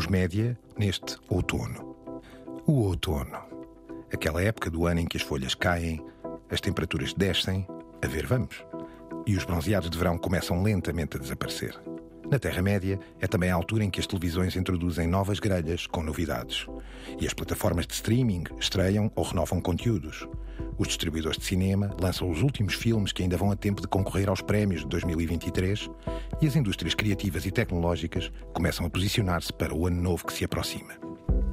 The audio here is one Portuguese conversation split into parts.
os média neste outono. O outono. Aquela época do ano em que as folhas caem, as temperaturas descem, a ver vamos. E os bronzeados de verão começam lentamente a desaparecer. Na Terra-média é também a altura em que as televisões introduzem novas grelhas com novidades. E as plataformas de streaming estreiam ou renovam conteúdos. Os distribuidores de cinema lançam os últimos filmes que ainda vão a tempo de concorrer aos prémios de 2023 e as indústrias criativas e tecnológicas começam a posicionar-se para o ano novo que se aproxima.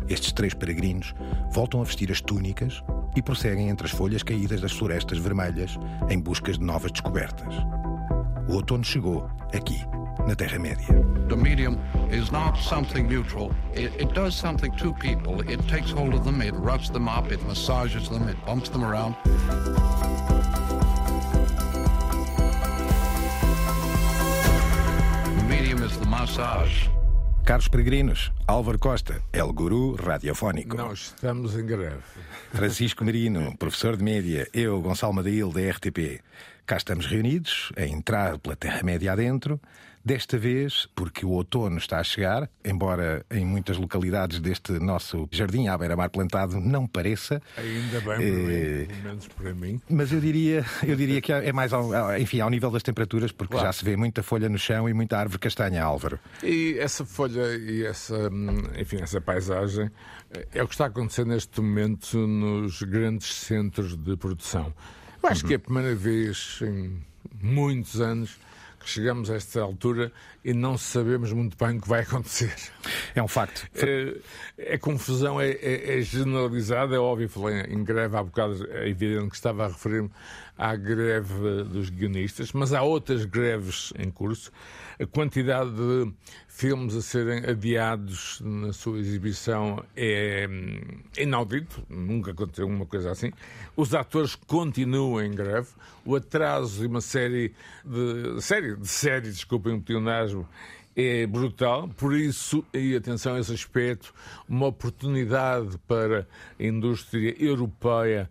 Estes três peregrinos voltam a vestir as túnicas e prosseguem entre as folhas caídas das florestas vermelhas em busca de novas descobertas. O outono chegou, aqui, na Terra-média. Is not something neutral. It, it does something to people. It takes hold of them, it roughs them up, it massages them, it bumps them around. The medium is the massage. Caros peregrinos, Álvaro Costa, El Guru Radiofónico. Não estamos em greve. Francisco Marino, professor de média, eu, Gonçalo Madail, da RTP. Cá estamos reunidos a entrar pela Terra-média adentro, desta vez porque o outono está a chegar, embora em muitas localidades deste nosso jardim à beira-mar plantado não pareça. Ainda bem, Eh, pelo menos para mim. Mas eu diria, eu diria que é mais ao, enfim, ao nível das temperaturas, porque Claro. já se vê muita folha no chão e muita árvore castanha, Álvaro. E essa folha e essa, hum, enfim, essa paisagem eh, é o que está a acontecer neste momento nos grandes centros de produção. Eu acho que é a primeira vez em muitos anos que chegamos a esta altura e não sabemos muito bem o que vai acontecer. É um facto. É, a confusão é, é- é generalizada, é óbvio, falei em greve há bocado, é evidente que estava a referir-me à greve dos guionistas, mas há outras greves em curso. A quantidade de filmes a serem adiados na sua exibição é hum, inaudito, nunca aconteceu uma coisa assim. Os atores continuam em greve, o atraso de uma série de série de séries, desculpem o pleonasmo, é brutal, por isso, e atenção a esse aspecto, uma oportunidade para a indústria europeia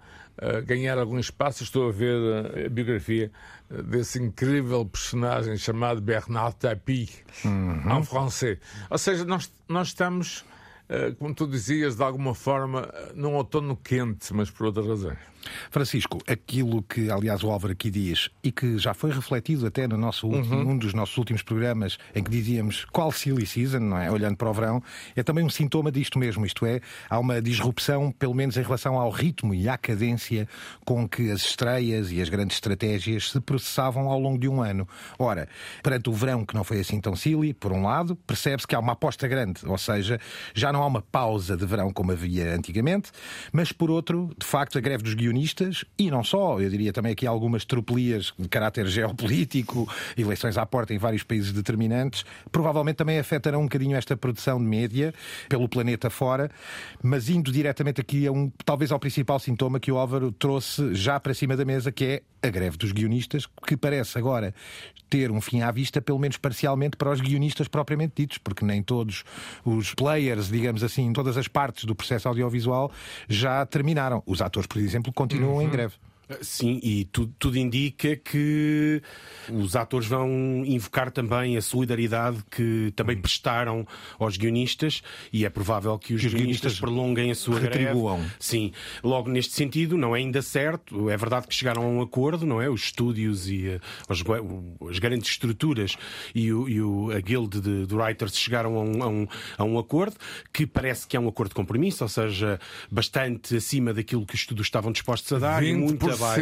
ganhar algum espaço. Estou a ver eh, a biografia eh, desse incrível personagem chamado Bernard Tapie, em francês. Ou seja, nós, nós estamos, eh, como tu dizias, de alguma forma, num outono quente, mas por outras razões. Francisco, aquilo que, aliás, o Álvaro aqui diz e que já foi refletido até no nosso último, Uhum. um dos nossos últimos programas, em que dizíamos qual silly season, não é? Olhando para o verão, é também um sintoma disto mesmo. Isto é, há uma disrupção, pelo menos em relação ao ritmo e à cadência com que as estreias e as grandes estratégias se processavam ao longo de um ano. Ora, perante o verão que não foi assim tão silly, por um lado, percebe-se que há uma aposta grande, ou seja, já não há uma pausa de verão como havia antigamente, mas por outro, de facto, a greve dos guionistas, e não só, eu diria também aqui algumas tropelias de caráter geopolítico, eleições à porta em vários países determinantes, provavelmente também afetarão um bocadinho esta produção de média pelo planeta fora, mas indo diretamente aqui a um, talvez ao principal sintoma que o Álvaro trouxe já para cima da mesa, que é a greve dos guionistas, que parece agora ter um fim à vista, pelo menos parcialmente, para os guionistas propriamente ditos, porque nem todos os players, digamos assim, em todas as partes do processo audiovisual já terminaram. Os atores, por exemplo, continuam em greve. Sim, e tudo, tudo indica que os atores vão invocar também a solidariedade que também prestaram aos guionistas e é provável que os, Que os guionistas, guionistas prolonguem a sua retribuam. greve. Sim, logo neste sentido, não é ainda certo. É verdade que chegaram a um acordo, não é? Os estúdios e eh, as, o- as grandes estruturas e, o, e o- a Guild de, de Writers chegaram a um, a, um, a um acordo que parece que é um acordo de compromisso, ou seja, bastante acima daquilo que os estúdios estavam dispostos a dar e muito abaixo.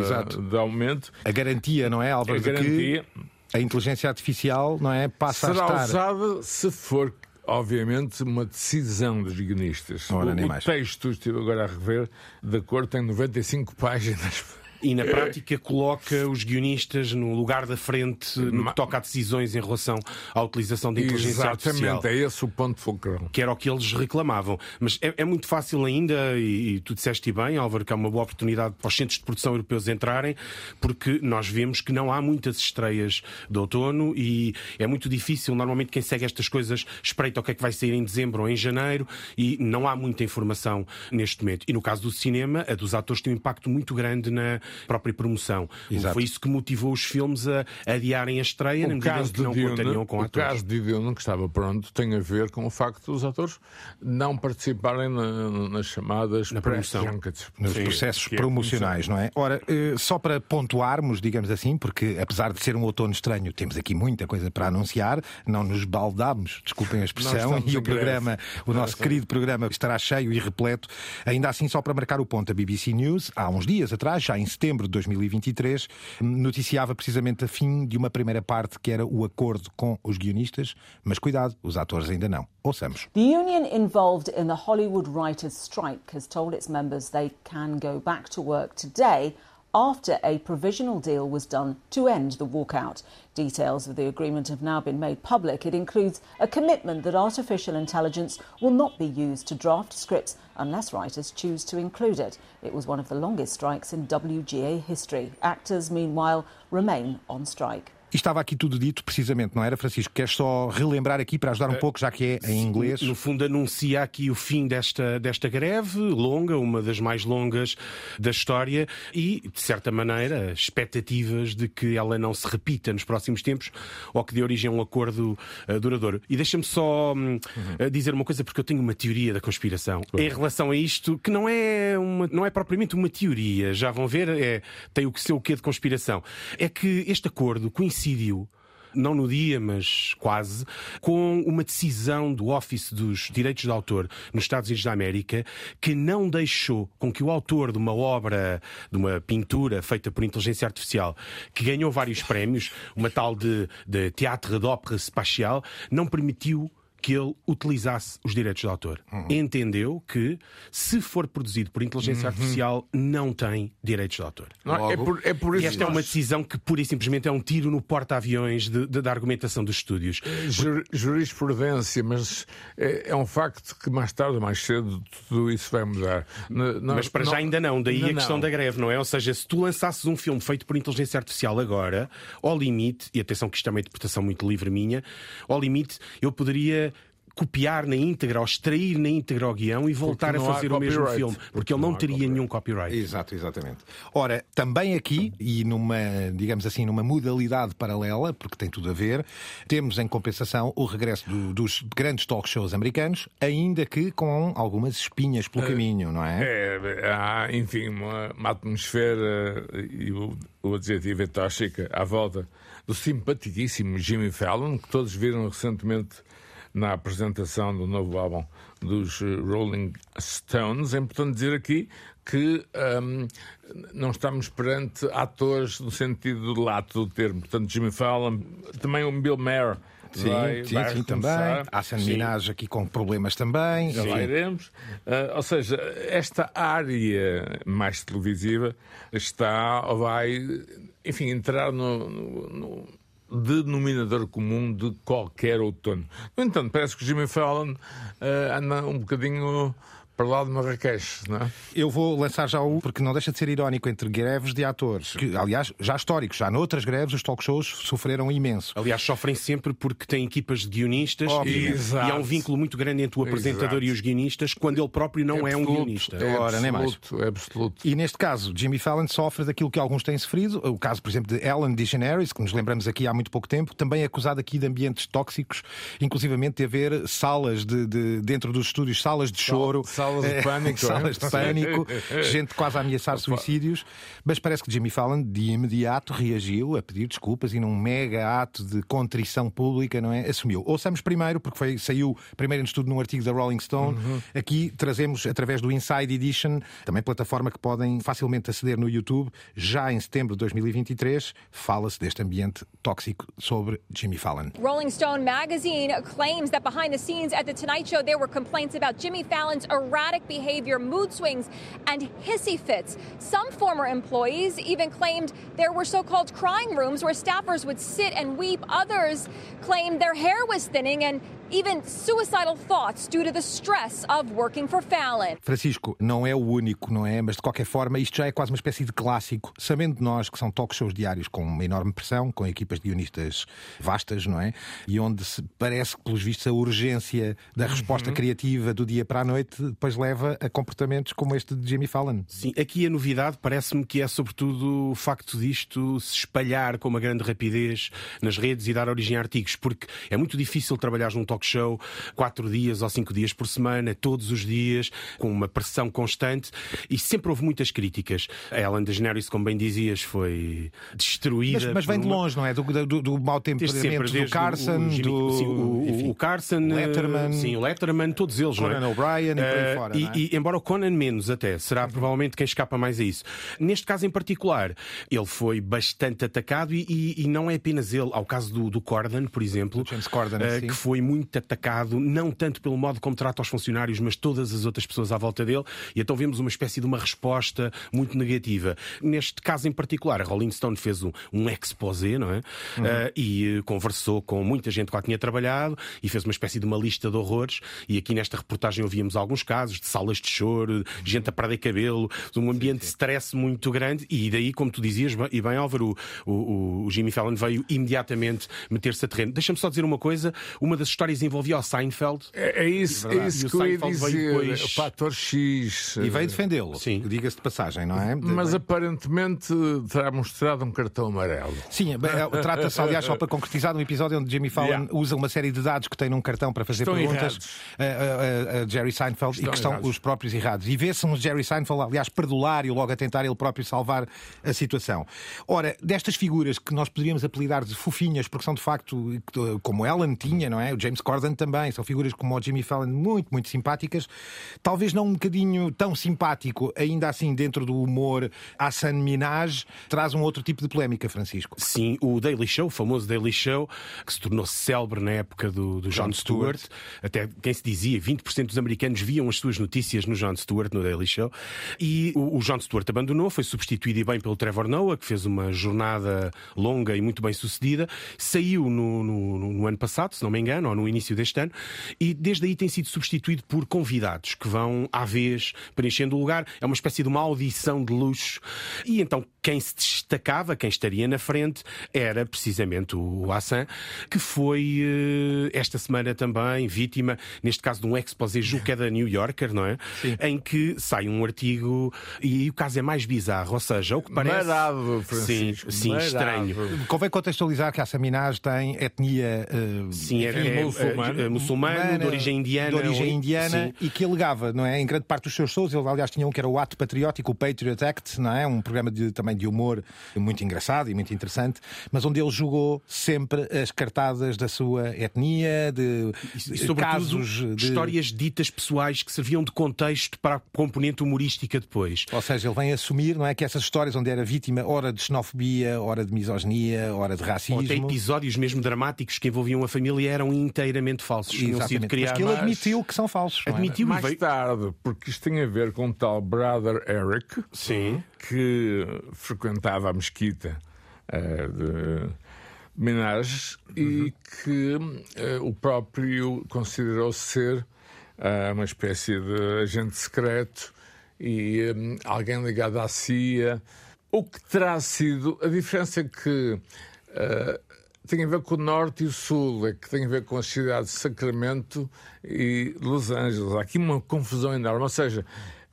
Exato. de aumento. A garantia, não é, Álvaro, A garantia a inteligência artificial não é, passa será a estar... usada se for, obviamente, uma decisão dos guionistas. O o texto, estive agora a rever, de acordo, tem 95 páginas. E na prática coloca os guionistas no lugar da frente no que toca a decisões em relação à utilização da inteligência artificial. Exatamente, é esse o ponto fulcral. Que era o que eles reclamavam. Mas é, é muito fácil ainda, e, e tu disseste bem, Álvaro, que é uma boa oportunidade para os centros de produção europeus entrarem, porque nós vemos que não há muitas estreias de outono e é muito difícil. Normalmente quem segue estas coisas espreita o que é que vai sair em dezembro ou em janeiro e não há muita informação neste momento. E no caso do cinema, a dos atores tem um impacto muito grande na, própria promoção. Exato. Foi isso que motivou os filmes a adiarem a estreia, O em caso, que de não Dune, contariam com o atores. caso de Dune, que estava pronto, tem a ver com o facto dos atores não participarem na- nas chamadas Na promoção. junkets. nos Sim, processos é promocionais, não é? Ora, eh, só para pontuarmos, digamos assim, porque apesar de ser um outono estranho, temos aqui muita coisa para anunciar, não nos baldámos, desculpem a expressão, e o programa, o nosso querido programa estará cheio e repleto. Ainda assim, só para marcar o ponto, a BBC News, há uns dias atrás, já em setembro de 2023, noticiava precisamente a fim de uma primeira parte que era o acordo com os guionistas, mas cuidado, os atores ainda não. Ouçamos. The union involved in the Hollywood writers' strike has told its members they can go back to work today after a provisional deal was done to end the walkout. Details of the agreement have now been made public. It includes a commitment that artificial intelligence will not be used to draft scripts unless writers choose to include it. It was one of the longest strikes in WGA history. Actors, meanwhile, remain on strike. E estava aqui tudo dito, precisamente, não era, Francisco? Queres só relembrar aqui para ajudar um pouco, já que é em inglês? No fundo, anuncia aqui o fim desta, desta greve longa, uma das mais longas da história, e, de certa maneira, expectativas de que ela não se repita nos próximos tempos ou que dê origem a um acordo eh, duradouro. E deixa-me só hum, eh, dizer uma coisa, porque eu tenho uma teoria da conspiração em relação a isto, que não é, uma, não é propriamente uma teoria, já vão ver, é, tem o que ser o quê de conspiração. É que este acordo coincidiu não no dia, mas quase, com uma decisão do Office dos Direitos de Autor nos Estados Unidos da América que não deixou com que o autor de uma obra, de uma pintura feita por inteligência artificial, que ganhou vários prémios, uma tal de, de Théâtre d'Opera Spatial, não permitiu que ele utilizasse os direitos de autor. Entendeu que, se for produzido por inteligência artificial, não tem direitos de autor. Não, é, por, é por E isso esta é uma decisão que pura e simplesmente é um tiro no porta-aviões da argumentação dos estúdios. Jur- jurisprudência, mas é, é um facto que mais tarde ou mais cedo tudo isso vai mudar. N- Mas para já ainda não, daí a questão não. da greve, não é? Ou seja, se tu lançasses um filme feito por inteligência artificial agora, ao limite, e atenção que isto é uma interpretação muito livre minha, ao limite eu poderia copiar na íntegra ou extrair na íntegra o guião e voltar a fazer o mesmo filme, Porque porque ele não não teria copyright. nenhum copyright. Exato, exatamente. Ora, também aqui, e numa, digamos assim, numa modalidade paralela, porque tem tudo a ver, temos em compensação o regresso do- dos grandes talk shows americanos, ainda que com algumas espinhas pelo caminho, não é? É, há, enfim, uma, uma atmosfera e o, o adjetivo é tóxica à volta do simpaticíssimo Jimmy Fallon, que todos viram recentemente na apresentação do novo álbum dos eh, Rolling Stones. É importante dizer aqui que hum, não estamos perante atores no sentido lato do termo. Portanto, Jimmy Fallon, também o Bill Maher. Sim, vai, sim, vai sim, também. Há Minaj aqui com problemas também. Já lá iremos. Ah, ou seja, esta área mais televisiva está ou vai, enfim, entrar no, no- no denominador comum de qualquer outono. No entanto, parece que Jimmy Fallon ah, anda um bocadinho para lá de Marrakech, não é? Eu vou lançar já o, porque não deixa de ser irónico entre greves de atores, que, aliás, já históricos, já noutras greves os talk shows sofreram imenso. Aliás, sofrem sempre porque têm equipas de guionistas e, e há um vínculo muito grande entre o apresentador Exato. e os guionistas, quando ele próprio não é, um absoluto, guionista. É Ora, nem mais. é absoluto. E neste caso, Jimmy Fallon sofre daquilo que alguns têm sofrido. O caso, por exemplo, de Ellen DeGeneres, que nos lembramos aqui há muito pouco tempo, também é acusado aqui de ambientes tóxicos, inclusivamente de haver salas de, de- dentro dos estúdios, salas de choro, salas de pânico, salas é? de pânico, gente quase a ameaçar suicídios. Mas parece que Jimmy Fallon de imediato reagiu a pedir desculpas e num mega ato de contrição pública, não é? Assumiu. Ouçamos primeiro, porque foi, saiu primeiro em estudo num artigo da Rolling Stone. Aqui trazemos através do Inside Edition, também plataforma que podem facilmente aceder no YouTube. Já em setembro de 2023, fala-se deste ambiente tóxico sobre Jimmy Fallon. Rolling Stone magazine claims that behind the scenes at The Tonight Show, there were complaints about Jimmy Fallon's erratic behavior, mood swings, and hissy fits. Some former employees even claimed there were so called crying rooms where staffers would sit and weep. Others claimed their hair was thinning and even suicidal thoughts due to the stress of working for Fallon. Francisco, não é o único, não é? Mas de qualquer forma, isto já é quase uma espécie de clássico. Sabendo nós que são talk shows diários com uma enorme pressão, com equipas de guionistas vastas, não é? E onde se parece que, pelos vistos, a urgência da resposta uhum. criativa do dia para a noite depois leva a comportamentos como este de Jimmy Fallon. Sim, aqui a novidade parece-me que é sobretudo o facto disto se espalhar com uma grande rapidez nas redes e dar origem a artigos, porque é muito difícil trabalhar num talk show quatro dias ou cinco dias por semana, todos os dias, com uma pressão constante e sempre houve muitas críticas. A Ellen DeGeneres, como bem dizias, foi destruída. Mas, mas vem de longe, não é? Do, do, do mau temperamento do Carson, o, do... Sim, o, o, Carson, Letterman, sim, o Letterman, todos eles, Conan não é? O'Brien e por aí uh, fora. E, é? e, embora o Conan menos até, será uhum. provavelmente quem escapa mais a isso. Neste caso em particular, ele foi bastante atacado e, e, e não é apenas ele. Ao caso do, do Corden, por exemplo, James Corden, uh, que foi muito atacado, não tanto pelo modo como trata os funcionários, mas todas as outras pessoas à volta dele. E então vemos uma espécie de uma resposta muito negativa. Neste caso em particular, a Rolling Stone fez um, um exposé, não é? Uhum. Uh, e uh, conversou com muita gente que lá tinha trabalhado e fez uma espécie de uma lista de horrores. E aqui nesta reportagem ouvíamos alguns casos de salas de choro, gente a perder cabelo, um ambiente sim, sim. de stress muito grande. E daí, como tu dizias, e bem, Álvaro, o, o, o Jimmy Fallon veio imediatamente meter-se a terreno. Deixa-me só dizer uma coisa: uma das histórias envolvia o Seinfeld. É, é isso, é isso que eu ia dizer. Depois... O fator X. E veio defendê-lo, diga-se de passagem, não é? Mas aparentemente terá mostrado um cartão amarelo. Sim, é, trata-se, aliás, só para concretizar, um episódio onde Jimmy Fallon yeah. usa uma série de dados que tem num cartão para fazer estão perguntas a, a, a, Jerry Seinfeld estão e que estão errados. os próprios errados. E vê-se um Jerry Seinfeld, aliás, perdular e logo a tentar ele próprio salvar a situação. Ora, destas figuras que nós poderíamos apelidar de fofinhas, porque são de facto, como Ellen tinha, não é? O James Corden também, são figuras como o Jimmy Fallon muito, muito simpáticas. Talvez não um bocadinho tão simpático, ainda assim, dentro do humor, a San Minaj, traz um outro tipo de polémica, Francisco. Sim, o Daily Show, o famoso Daily Show, que se tornou célebre na época do, do John, Stewart. Stewart. Até quem se dizia, 20% dos americanos viam as suas notícias no John Stewart, no Daily Show. E o, o John Stewart abandonou, foi substituído e bem pelo Trevor Noah, que fez uma jornada longa e muito bem sucedida. Saiu no, no, no ano passado, se não me engano, ou no início deste ano, e desde aí tem sido substituído por convidados que vão à vez preenchendo o lugar. É uma espécie de uma audição de luxo. E então quem se destacava, quem estaria na frente, era precisamente o Hassan, que foi eh, esta semana também vítima, neste caso de um exposé, julgo que é da New Yorker, não é? Sim. Em que sai um artigo e o caso é mais bizarro, ou seja, o que parece. Marado, Francisco. Sim, sim estranho. Convém contextualizar que a Saminaz tem etnia uh, sim, é, é, muçulmano, é, muçulmano de origem indiana. De origem indiana e que alegava, não é? Em grande parte dos seus shows, ele aliás tinha um que era o Ato Patriótico, o Patriot Act, não é? Um programa de, também de humor muito engraçado e muito interessante, mas onde ele jogou sempre as cartadas da sua etnia, de e, casos de... histórias ditas pessoais que serviam de contexto para a componente humorística depois. Ou seja, ele vem assumir, não é, que essas histórias onde era vítima, ora de xenofobia, ora de misoginia, ora de racismo, ou até episódios mesmo dramáticos que envolviam a família eram inteiramente falsos, tinham sido criados. Mas que ele admitiu que são falsos. É? Admitiu mais veio... tarde, porque isto tem a ver com o tal brother Eric, Sim. que frequentava a mesquita uh, de Minaj uhum. e que uh, o próprio considerou ser uh, uma espécie de agente secreto e um, alguém ligado à CIA. O que terá sido. A diferença é que uh, tem a ver com o norte e o sul, é que tem a ver com as cidades de Sacramento e Los Angeles. Há aqui uma confusão enorme. Ou seja,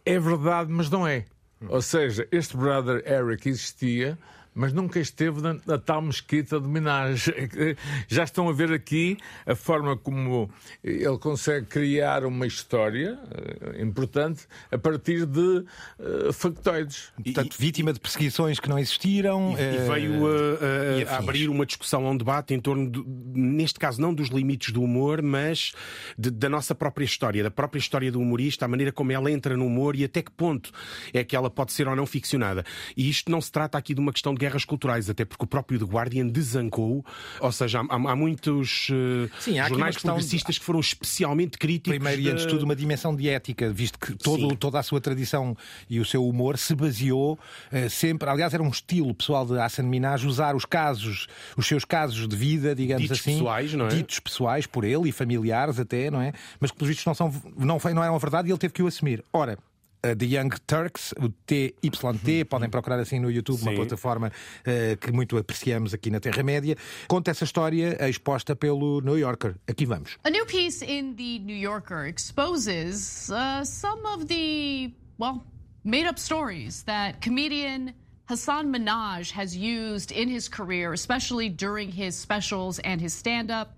é verdade, mas não é. Ou seja, este brother Eric existia mas nunca esteve na, na tal mesquita de Minas. Já estão a ver aqui a forma como ele consegue criar uma história uh, importante a partir de uh, factoides. Portanto, e, vítima de perseguições que não existiram. E, e veio a, a, a abrir uma discussão, um debate em torno, de, neste caso, não dos limites do humor, mas de, da nossa própria história, da própria história do humorista, a maneira como ela entra no humor e até que ponto é que ela pode ser ou não ficcionada. E isto não se trata aqui de uma questão de guerras culturais, até porque o próprio The Guardian desancou, ou seja, há, há muitos uh, Sim, há jornais progressistas de... que foram especialmente críticos. Primeiro e antes de tudo uma dimensão de ética, visto que todo, toda a sua tradição e o seu humor se baseou uh, sempre, aliás, era um estilo pessoal de Hassan Minaj usar os casos, os seus casos de vida, digamos ditos assim, pessoais, não é? ditos pessoais por ele e familiares até, não é? Mas que pelos vistos não são não, não eram a verdade e ele teve que o assumir. Ora, The Young Turks, o TYT, uhum. podem procurar assim no YouTube, Sim. uma plataforma uh, que muito apreciamos aqui na Terra-média. Conta essa história exposta pelo New Yorker. Aqui vamos. A new piece in the New Yorker exposes uh, some of the, well, made up stories that comedian Hassan Minaj has used in his career, especially during his specials and his stand-up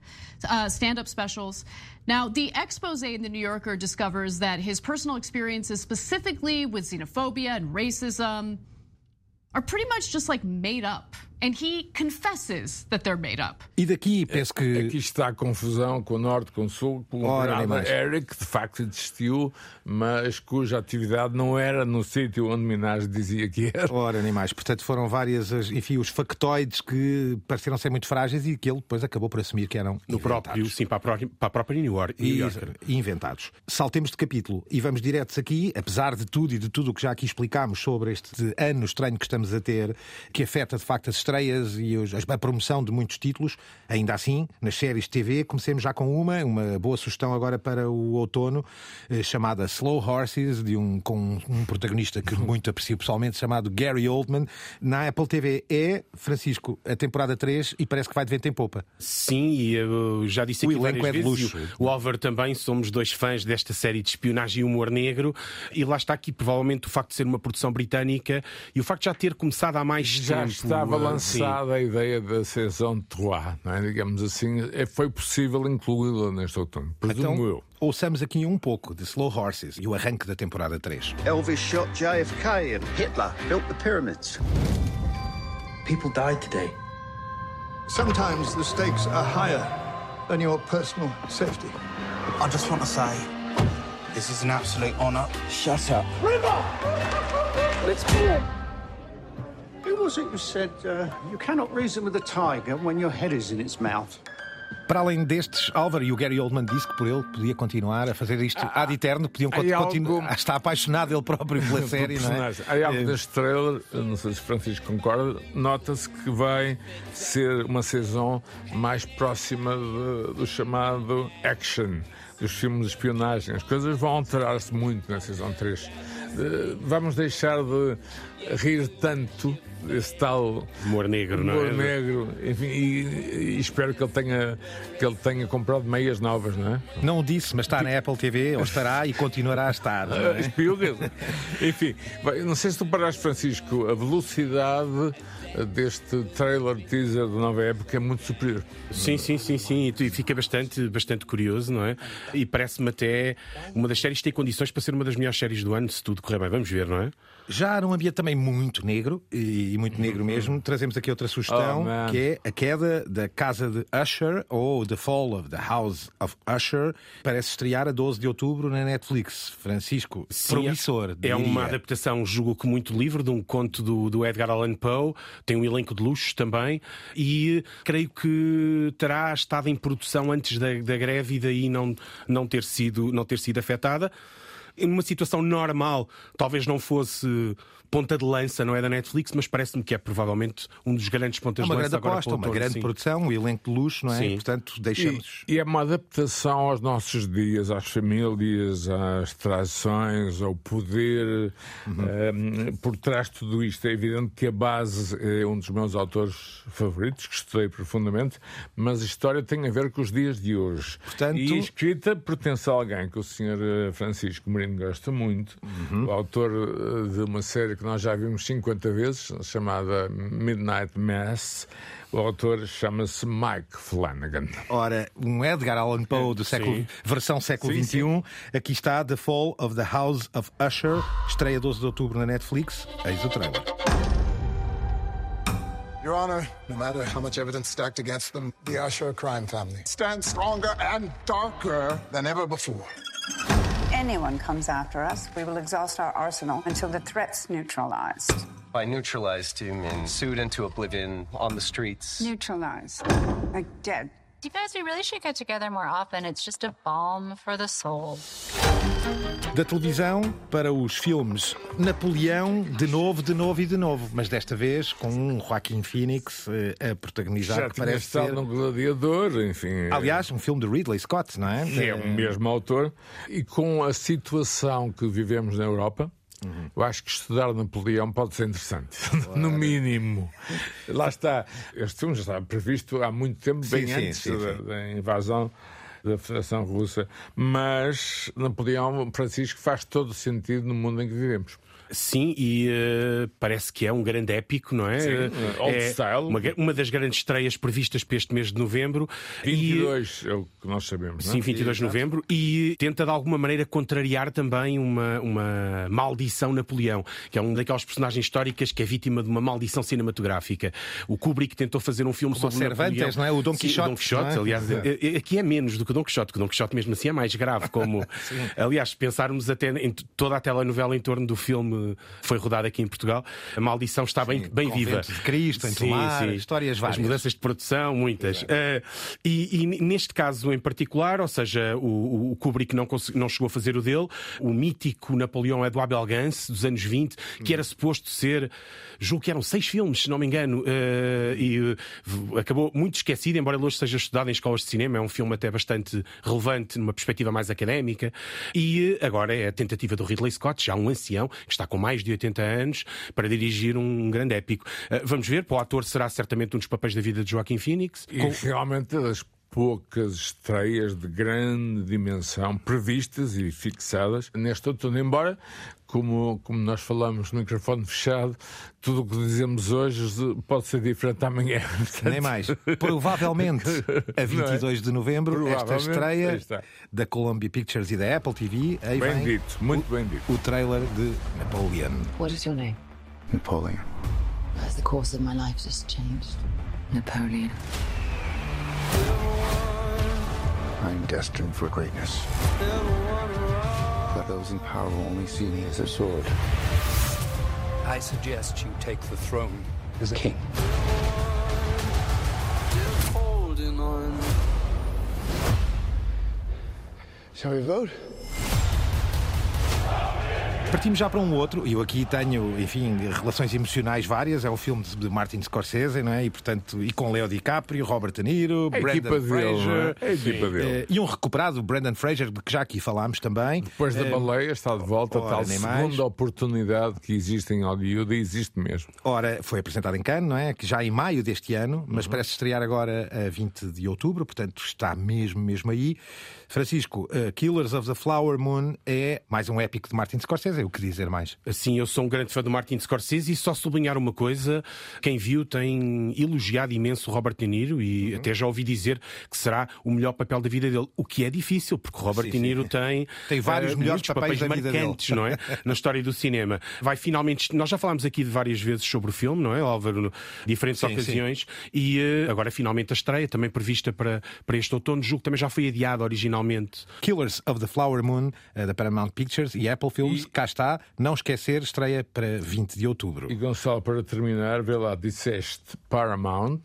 uh, stand-up specials. Now, the expose in the New Yorker discovers that his personal experiences, specifically with xenophobia and racism, are pretty much just like made up. And he confesses that they're made up. E daqui penso que. Aqui está a confusão com o Norte, com o Sul, com o Eric, de facto existiu, mas cuja atividade não era no sítio onde Minaj dizia que era. Ora, nem mais. Portanto, foram várias, enfim, os factoides que pareceram ser muito frágeis e que ele depois acabou por assumir que eram. No inventados. próprio, sim, para a própria, para a própria New York. New Yorker. E, inventados. Saltemos de capítulo e vamos diretos aqui, apesar de tudo e de tudo o que já aqui explicámos sobre este ano estranho que estamos a ter, que afeta de facto as estreias e a promoção de muitos títulos. Ainda assim, nas séries de TV, comecemos já com uma, uma boa sugestão agora para o outono, eh, chamada Slow Horses, de um, com um protagonista que muito aprecio pessoalmente, chamado Gary Oldman. Na Apple TV é, Francisco, a temporada 3 e parece que vai de vento em popa. Sim, e eu já disse aqui o elenco é de luxo. O Oliver também, somos dois fãs desta série de espionagem e humor negro, e lá está aqui provavelmente o facto de ser uma produção britânica e o facto de já ter começado há mais já tempo. Já estava lançado a ideia da saison de Troyes, é? digamos assim, é, foi possível incluí-la neste outono, presumo então, eu. Ouçamos aqui um pouco de Slow Horses e o arranque da temporada 3. Elvis shot JFK and Hitler built the pyramids. People died today. Sometimes the stakes are higher than your personal safety. I just want to say, this is an absolute honor. Shut up. River! Let's go. Para além destes, Álvaro e o Gary Oldman disse que por ele podia continuar a fazer isto ah, ad eterno, podiam continuar. Algo... Está apaixonado ele próprio pela série, não é? Há algo deste trailer, não sei se Francisco concorda, nota-se que vai ser uma saison mais próxima de, do chamado action, dos filmes de espionagem. As coisas vão alterar-se muito na saison 3. Vamos deixar de rir tanto esse tal humor negro, humor não é? negro, enfim, e, e, espero que ele tenha que ele tenha comprado meias novas, não é? Não disse, mas está na Apple TV, ou estará e continuará a estar. Não é? enfim, não sei se tu paraste, Francisco, a velocidade deste trailer teaser de nova época é muito superior. Sim, sim, sim, sim. E fica bastante, bastante curioso, não é? E parece-me até uma das séries que tem condições para ser uma das melhores séries do ano, se tudo correr bem. Vamos ver, não é? Já num ambiente também muito negro, e muito negro mesmo, trazemos aqui outra sugestão, oh, que é a queda da casa de Usher, ou The Fall of the House of Usher, parece estrear a 12 de outubro na Netflix. Francisco, Sim, promissor. É uma adaptação, julgo que muito livre, de um conto do, do Edgar Allan Poe, tem um elenco de luxo também, e creio que terá estado em produção antes da, da greve e daí não, não, ter sido, não ter sido afetada. Numa situação normal, talvez não fosse ponta de lança, não é da Netflix, mas parece-me que é provavelmente um dos grandes pontas de lança. Uma grande aposta, uma grande sim. produção, um elenco de luxo, não é? Sim. Portanto, deixamos. E, e, é uma adaptação aos nossos dias, às famílias, às tradições, ao poder. Uhum. Um, eh, por trás de tudo isto, é evidente que a base é um dos meus autores favoritos, que estudei profundamente, mas a história tem a ver com os dias de hoje. Portanto... E a escrita pertence a alguém que o senhor eh, Francisco Marino gosta muito, uhum. o autor eh, de uma série que nós já vimos 50 vezes, chamada Midnight Mass. O autor chama-se Mike Flanagan. Ora, um Edgar Allan Poe do século, versão século XXI. Aqui está The Fall of the House of Usher, estreia 12 de outubro na Netflix. Eis o trailer. Your Honor, no matter how much evidence stacked against them, the Usher crime family stands stronger and darker than ever before anyone comes after us, we will exhaust our arsenal until the threat's neutralized. By neutralized him and sued into oblivion on the streets. Neutralized. Like dead. You guys, we really should get together more often. It's just a balm for the soul. Da televisão para os filmes Napoleão, de novo, de novo e de novo, mas desta vez com um Joaquim Phoenix eh, a protagonizar Já que parece ser... no Gladiador, enfim. Aliás, um filme de Ridley Scott, não é? que é o mesmo autor, e com a situação que vivemos na Europa. Eu acho que estudar Napoleão pode ser interessante, no mínimo. Lá está. Este filme já estava previsto há muito tempo, bem Sim, sim, antes sim, da, sim. da invasão da Federação Russa. Mas Napoleão, Francisco, faz todo o sentido no mundo em que vivemos. Sim, e eh, parece que é um grande épico, não é? Sim, Eh, old é style. Uma, uma das grandes estreias previstas para este mês de novembro. 22 é o que nós sabemos. não é? Sim, 22 de novembro, e tenta de alguma maneira contrariar também uma, uma maldição Napoleão, que é um daqueles personagens históricas que é vítima de uma maldição cinematográfica. O Kubrick tentou fazer um filme Como sobre o Cervantes, Napoleão. não é? O Dom Sim, Quixote, Dom Quixote, não é? aliás, eh, eh, aqui é menos do que o Dom Quixote, que o Dom Quixote mesmo assim é mais grave, como aliás, pensarmos até em toda a telenovela em torno do filme foi rodada aqui em Portugal, a maldição está bem, bem viva. De Cristo, em Tomar, histórias As várias. mudanças de produção, muitas. Eh, e, e neste caso em particular, ou seja, o, o Kubrick não, não chegou a fazer o dele, o mítico Napoleão é do Abel Gance, dos anos 20, que era suposto ser, julgo que eram seis filmes, se não me engano, eh, e v- acabou muito esquecido, embora ele hoje seja estudado em escolas de cinema, é um filme até bastante relevante numa perspectiva mais académica. E eh, agora é a tentativa do Ridley Scott, já um ancião, que está com mais de 80 anos, para dirigir um grande épico. Eh, Vamos ver, para o ator será certamente um dos papéis da vida de Joaquim Phoenix. E realmente das poucas estreias de grande dimensão previstas e fixadas neste outono, embora, como, como nós falamos no microfone fechado, tudo o que dizemos hoje pode ser diferente amanhã. Portanto, Nem mais. Provavelmente, a 22 de novembro, esta estreia da Columbia Pictures e da Apple TV. Aí Bem vem dito, muito bem dito. o trailer de Napoleon. What is your name? Napoleon. As the course of my life just changed. Napoleon. I'm destined for greatness. But those in power will only see me as a sword. I suggest you take the throne as a king. Shall we vote? Partimos já para um outro, e eu aqui tenho, enfim, relações emocionais várias. É um filme de Martin Scorsese, não é? E, portanto, e com Leo DiCaprio, Robert De Niro, A Brandon dele, é? Fraser. A equipa dele. eh, E um recuperado, Brandon Fraser, de que já aqui falámos também. Depois da Eh, baleia está de volta, ora, tal segunda mais. oportunidade que existe em Hollywood e existe mesmo. Ora, foi apresentado em Cannes, não é? Que já em maio deste ano, mas Uhum. parece estrear agora a 20 de outubro, portanto está mesmo, mesmo aí. Francisco, eh, Killers of the Flower Moon é mais um épico de Martin Scorsese, o que dizer mais? Sim, eu sou um grande fã do Martin Scorsese e só sublinhar uma coisa: quem viu tem elogiado imenso o Robert De Niro e até já ouvi dizer que será o melhor papel da vida dele, o que é difícil, porque o Robert Sim, De sim. Niro tem, Tem vários eh, melhores papéis papéis, marcantes, não é? Na história do cinema. Vai finalmente. Nós já falámos aqui de várias vezes sobre o filme, não é, Álvaro? Diferentes Sim, sim. ocasiões. E eh, agora finalmente a estreia, também prevista para, para este outono. Julgo que também já foi adiado originalmente. Killers of the Flower Moon, eh, da Paramount Pictures e Apple Films, cá está, não esquecer, estreia para 20 de outubro. E Gonçalo, para terminar, vê lá, disseste Paramount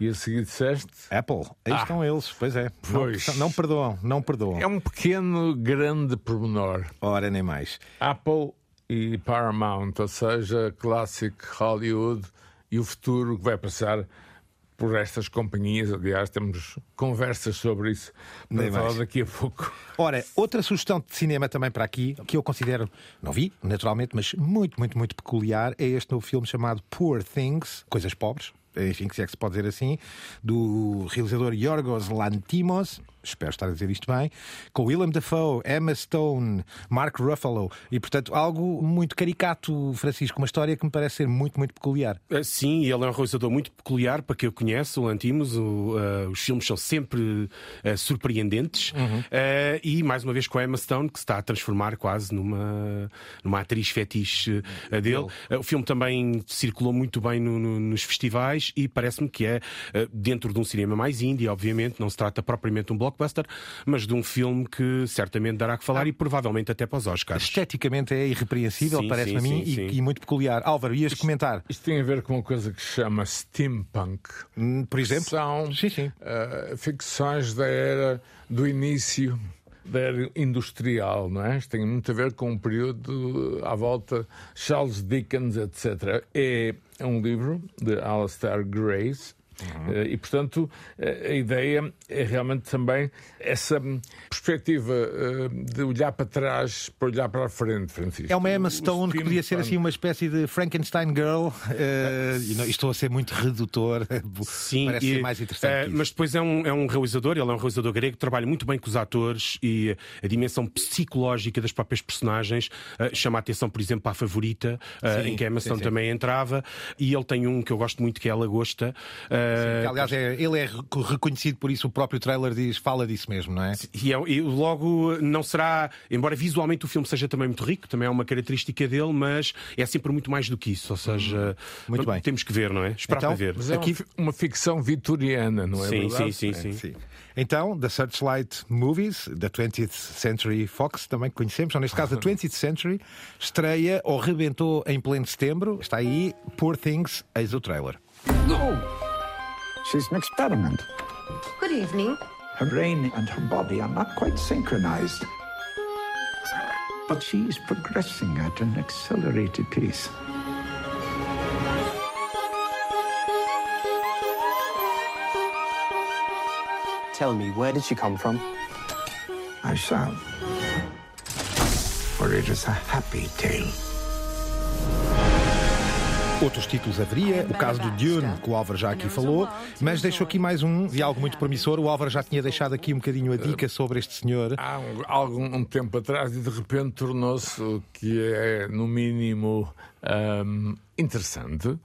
e a seguir disseste. Apple, aí Ah. estão eles, pois é. Não, Pois. não perdoam, não perdoam. É um pequeno, grande pormenor. Ora, nem mais. Apple e Paramount, ou seja, Classic Hollywood e o futuro que vai passar por estas companhias. Aliás, temos conversas sobre isso para Nem falar mais. daqui a pouco. Ora, outra sugestão de cinema também para aqui, que eu considero, não vi, naturalmente, mas muito, muito, muito peculiar, é este novo filme chamado Poor Things, Coisas Pobres, enfim, se é que se pode dizer assim, do realizador Yorgos Lantimos, espero estar a dizer isto bem, com Willem Dafoe, Emma Stone, Mark Ruffalo, e portanto algo muito caricato, Francisco, uma história que me parece ser muito, muito peculiar. Uh, Sim, ele é um realizador muito peculiar para quem o conhece, o Lantimos. O, uh, os filmes são sempre uh, surpreendentes. Uhum. Uh, e mais uma vez com a Emma Stone, que se está a transformar quase numa, numa atriz fetiche dele. O filme também circulou muito bem no- no- nos festivais e parece-me que é dentro de um cinema mais indie, obviamente. Não se trata propriamente de um blockbuster blockbuster, mas de um filme que certamente dará que falar e provavelmente até para os Oscars. Esteticamente é irrepreensível, parece-me a mim, sim, e, sim. e muito peculiar. Álvaro, ias comentar, Isto tem a ver com uma coisa que se chama steampunk. hum, por exemplo? São Sim, sim. eh, ficções da era do início da era industrial, não é? Isto tem muito a ver com um período à volta Charles Dickens, etc. É um livro de Alistair Grace. Eh, E, portanto, eh, a ideia é realmente também essa hum, perspectiva eh, de olhar para trás para olhar para a frente, Francisco. É uma Emma O Stone que podia ser assim uma espécie de Frankenstein Girl. não- estou a ser muito redutor. Sim, Parece e, ser mais interessante. que isso. mas depois é um, é um realizador, ele é um realizador grego trabalha muito bem com os atores e a dimensão psicológica das próprias personagens eh, chama a atenção, por exemplo, para a favorita, Sim, em que a Emma sim, Stone sim. também entrava. E ele tem um que eu gosto muito que é a Lagosta. Eh, Que, aliás, é- ele é reco- reconhecido por isso, o próprio trailer diz, fala disso mesmo, não é? E, é- e logo não será, embora visualmente o filme seja também muito rico, também é uma característica dele, mas é sempre muito mais do que isso. Ou seja, Muito bem. temos que ver, não é? Esperar Então, para ver. Mas é Aqui- uma, ficção vitoriana, não é Sim, verdade? sim, sim, sim. Sim. Então, da Searchlight Movies, da 20th Century Fox, também conhecemos, ou neste caso da 20th Century, estreia ou rebentou em pleno setembro. Está aí, Poor Things, eis o trailer. No! She's an experiment. Good evening. Her brain and her body are not quite synchronized. But she's progressing at an accelerated pace. Tell me, where did she come from? I shall. For it is a happy tale. Outros títulos haveria, o caso do Dune, que o Álvaro já aqui falou, mas deixou aqui mais um de algo muito promissor. O Álvaro já tinha deixado aqui um bocadinho a dica sobre este senhor. Há um, algum um tempo atrás e de repente tornou-se o que é, no mínimo, ahm, interessante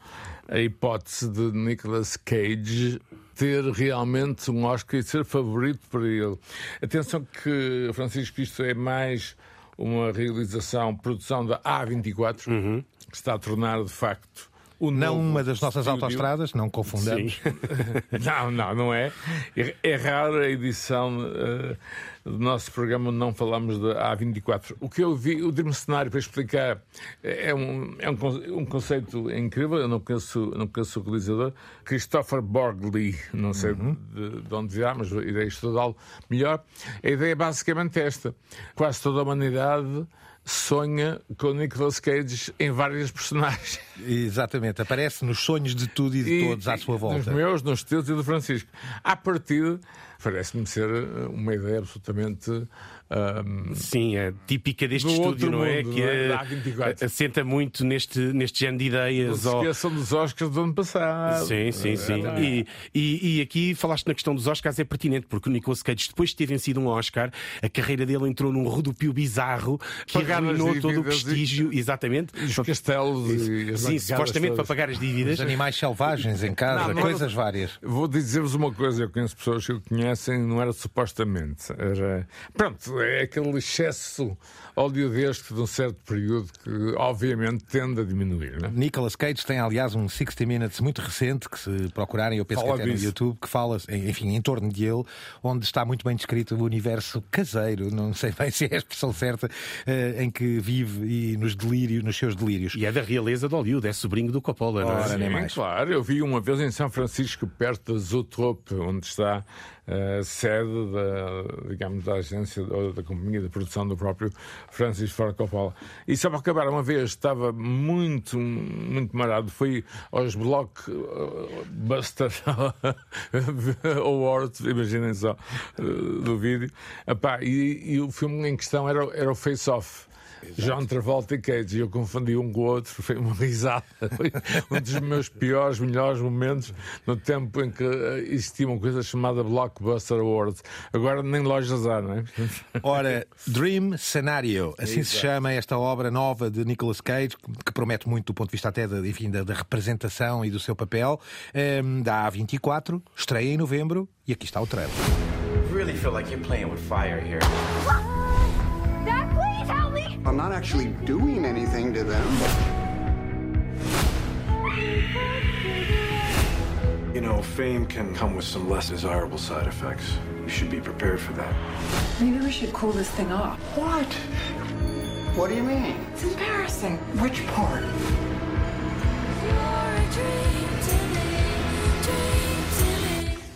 a hipótese de Nicolas Cage ter realmente um Oscar e ser favorito para ele. Atenção que, Francisco, isto é mais uma realização, produção da A24, que está a tornar de facto o Não uma das nossas estúdio. autoestradas, não confundamos. não, não, não é. É, é rara a edição eh, do nosso programa onde não falamos da A24. O que eu vi, o Dream Cenário, para explicar, é um, é um, um conceito incrível. Eu não conheço, não conheço o realizador. Christopher Borgley, não sei de, de onde virá, mas irei estudá-lo melhor. A ideia é basicamente esta: quase toda a humanidade sonha com Nicolas Cage em várias personagens. Exatamente, aparece nos sonhos de tudo e de todos à sua Nos volta. meus, nos teus e do Francisco. À partida, parece-me ser uma ideia absolutamente. Ahm, Sim, é típica deste estúdio, não é? mundo, que não é? A24. assenta muito neste, neste género de não ideias. se ou- esqueçam dos Oscars do ano passado. Sim, sim, sim. E, e, e aqui falaste na questão dos Oscars, é pertinente, porque o Nicolas Cage, depois de ter vencido um Oscar, a carreira dele entrou num rodopio bizarro que Pagar arruinou todo o dívidas e- prestígio, exatamente. E os castelos e as Sim, supostamente para todas. pagar as dívidas. Os animais selvagens em casa, Não, não coisas era- várias. Vou dizer-vos uma coisa, eu conheço pessoas que o conhecem, não era supostamente. Era... Pronto, é aquele excesso oleodesco de um certo período que, obviamente, tende a diminuir. Não é? Nicolas Cage tem, aliás, um 60 Minutes muito recente, que se procurarem, eu penso Fala que até no disso. YouTube, que fala, enfim, em torno de ele, onde está muito bem descrito o universo caseiro, não sei bem se é a expressão certa, eh, em que vive e nos delírios, nos seus delírios. E é da realeza de Hollywood, é sobrinho do Coppola, não é? Ora, nem Sim, mais. claro. Eu vi uma vez em São Francisco, perto da Zoetrope, onde está a sede da, digamos, da agência ou da companhia de produção do próprio Francis Ford Coppola. E só para acabar, uma vez estava muito, muito marado. Fui aos Blockbuster Awards, imaginem só, eh, do vídeo. Epá, e, e o filme em questão era, era o Face Off. John Travolta e Cage, e eu confundi um com o outro, foi uma risada. Foi um dos meus piores, melhores momentos no tempo em que eh, existia uma coisa chamada Blockbuster Awards. Agora nem lojas há, não é? Ora, Dream Scenario, assim se Exato. chama esta obra nova de Nicolas Cage, que promete muito do ponto de vista até da, enfim, da, da representação e do seu papel, ehm, da A24, estreia em novembro e aqui está o trailer. really feel like you're playing with fire here. I'm not actually doing anything to them. You know, fame can come with some less desirable side effects. You should be prepared for that. Maybe we should cool this thing off. What? What do you mean? It's embarrassing. Which part?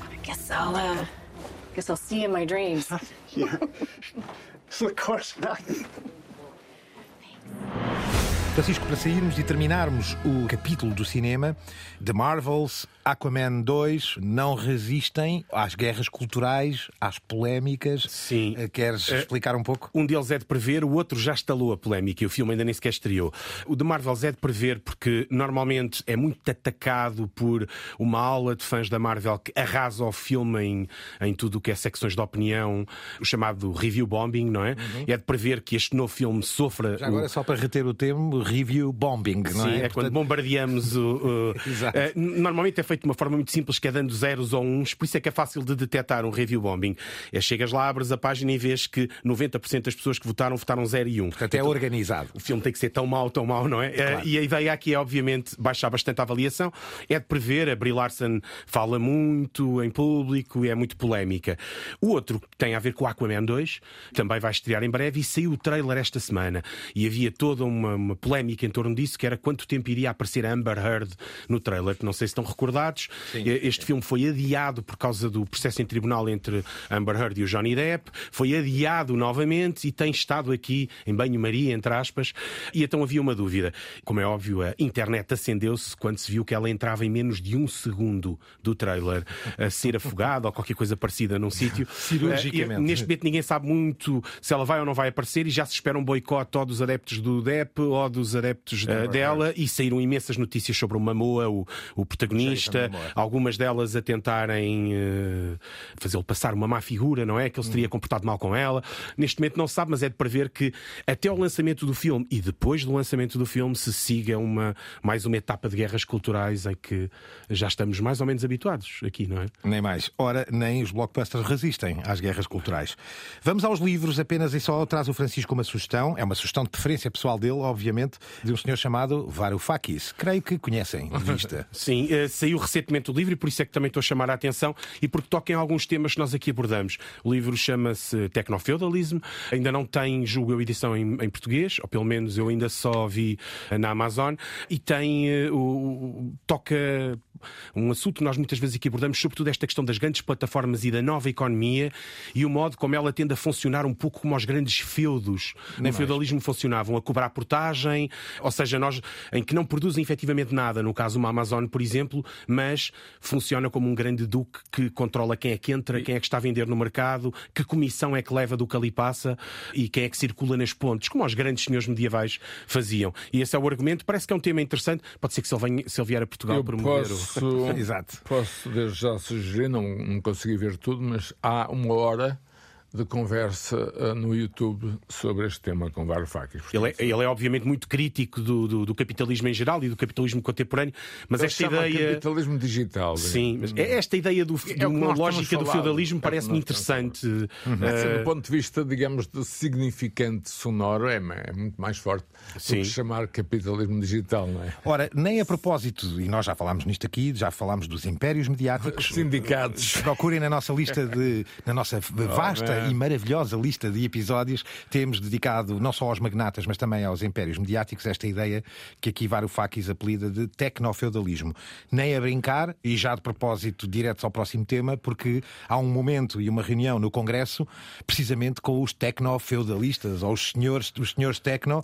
I guess I'll, uh, guess I'll see you in my dreams. yeah. of course not. Francisco, para sairmos e terminarmos o capítulo do cinema, The Marvels, Aquaman 2 não resistem às guerras culturais, às polémicas. Sim. Eh, Queres Eh, explicar um pouco? Um deles é de prever, o outro já instalou a polémica e o filme ainda nem sequer estreou. O de Marvels é de prever porque normalmente é muito atacado por uma aula de fãs da Marvel que arrasa o filme em, em tudo o que é secções de opinião, o chamado review bombing, não é? É de prever que este novo filme sofra. Uhum. Já agora, só para reter o termo, review bombing, não Sim, é? é, quando bombardeamos o. Exato. Eh, normalmente é feito de uma forma muito simples, que é dando zeros ou uns, por isso é que é fácil de detectar um review bombing. É, chegas lá, abres a página e vês que 90% das pessoas que votaram votaram 0 e 1. Portanto, é organizado. O filme tem que ser tão mau, tão mau, não é? Claro. Eh, E a ideia aqui é, obviamente, baixar bastante a avaliação. É de prever, a Brie Larson fala muito em público e é muito polémica. O outro que tem a ver com o Aquaman 2, também vai estrear em breve e saiu o trailer esta semana. E havia toda uma, uma polémica em torno disso, que era quanto tempo iria aparecer a Amber Heard no trailer, que não sei se estão recordados. Eh, Este filme foi adiado por causa do processo em tribunal entre Amber Heard e o Johnny Depp, foi adiado novamente e tem estado aqui em banho-maria, entre aspas, e então havia uma dúvida. Como é óbvio, a internet acendeu-se quando se viu que ela entrava em menos de um segundo do trailer a ser afogada ou qualquer coisa parecida num sítio. Cirurgicamente. Eh, e Neste momento ninguém sabe muito se ela vai ou não vai aparecer e já se espera um boicote ou dos adeptos do Depp ou dos adeptos eh, dela e saíram imensas notícias sobre o Mamoa, o, o protagonista, algumas delas a tentarem eh, fazê-lo passar uma má figura, não é? Que ele se teria comportado mal com ela. Neste momento não se sabe, mas é de prever que até o lançamento do filme e depois do lançamento do filme se siga uma, mais uma etapa de guerras culturais em que já estamos mais ou menos habituados aqui, não é? Nem mais. Ora, nem os blockbusters resistem às guerras culturais. Vamos aos livros apenas e só traz o Francisco uma sugestão. É uma sugestão de preferência pessoal dele, obviamente, de um senhor chamado Varoufakis. Creio que conhecem de vista. Sim, eh, saiu recentemente o livro e por isso é que também estou a chamar a atenção e porque toca em alguns temas que nós aqui abordamos. O livro chama-se Tecnofeudalism, ainda não tem, julgo eu, edição em, em português, ou pelo menos eu ainda só vi eh, na Amazon, e tem eh, o, o- toca um assunto que nós muitas vezes aqui abordamos, sobretudo esta questão das grandes plataformas e da nova economia e o modo como ela tende a funcionar um pouco como os grandes feudos. No feudalismo funcionavam, a cobrar portagem, ou seja, nós em que não produzem efetivamente nada, no caso uma Amazon, por exemplo, mas funciona como um grande duque que controla quem é que entra, quem é que está a vender no mercado, que comissão é que leva do que ali passa e quem é que circula nas pontes, como os grandes senhores medievais faziam. E esse é o argumento, parece que é um tema interessante, pode ser que se ele, venha- se ele vier a Portugal Eu promover posso, o... Exato. posso desde já sugerir, não, não consegui ver tudo, mas há uma hora de conversa ah, no YouTube sobre este tema com Varoufakis. Ele é, ele é obviamente muito crítico do, do- do capitalismo em geral e do capitalismo contemporâneo, mas Ele esta chama ideia. capitalismo digital. Sim, mas é esta ideia do, de É o que uma lógica do feudalismo É parece-me interessante. Assim, Eh, do ponto de vista, digamos, de significante sonoro, é, é muito mais forte Sim. do que chamar capitalismo digital, não é? Ora, nem a propósito, e nós já falámos nisto aqui, já falámos dos impérios mediáticos. Sindicatos. Procurem na nossa lista de. na nossa vasta man. e maravilhosa lista de episódios, temos dedicado não só aos magnatas, mas também aos impérios mediáticos, esta ideia que aqui Varoufakis apelida de tecnofeudalismo. Nem a brincar, e já de propósito, diretos ao próximo tema, porque há um momento e uma reunião no Congresso, precisamente com os tecnofeudalistas, ou os senhores, os senhores tecno,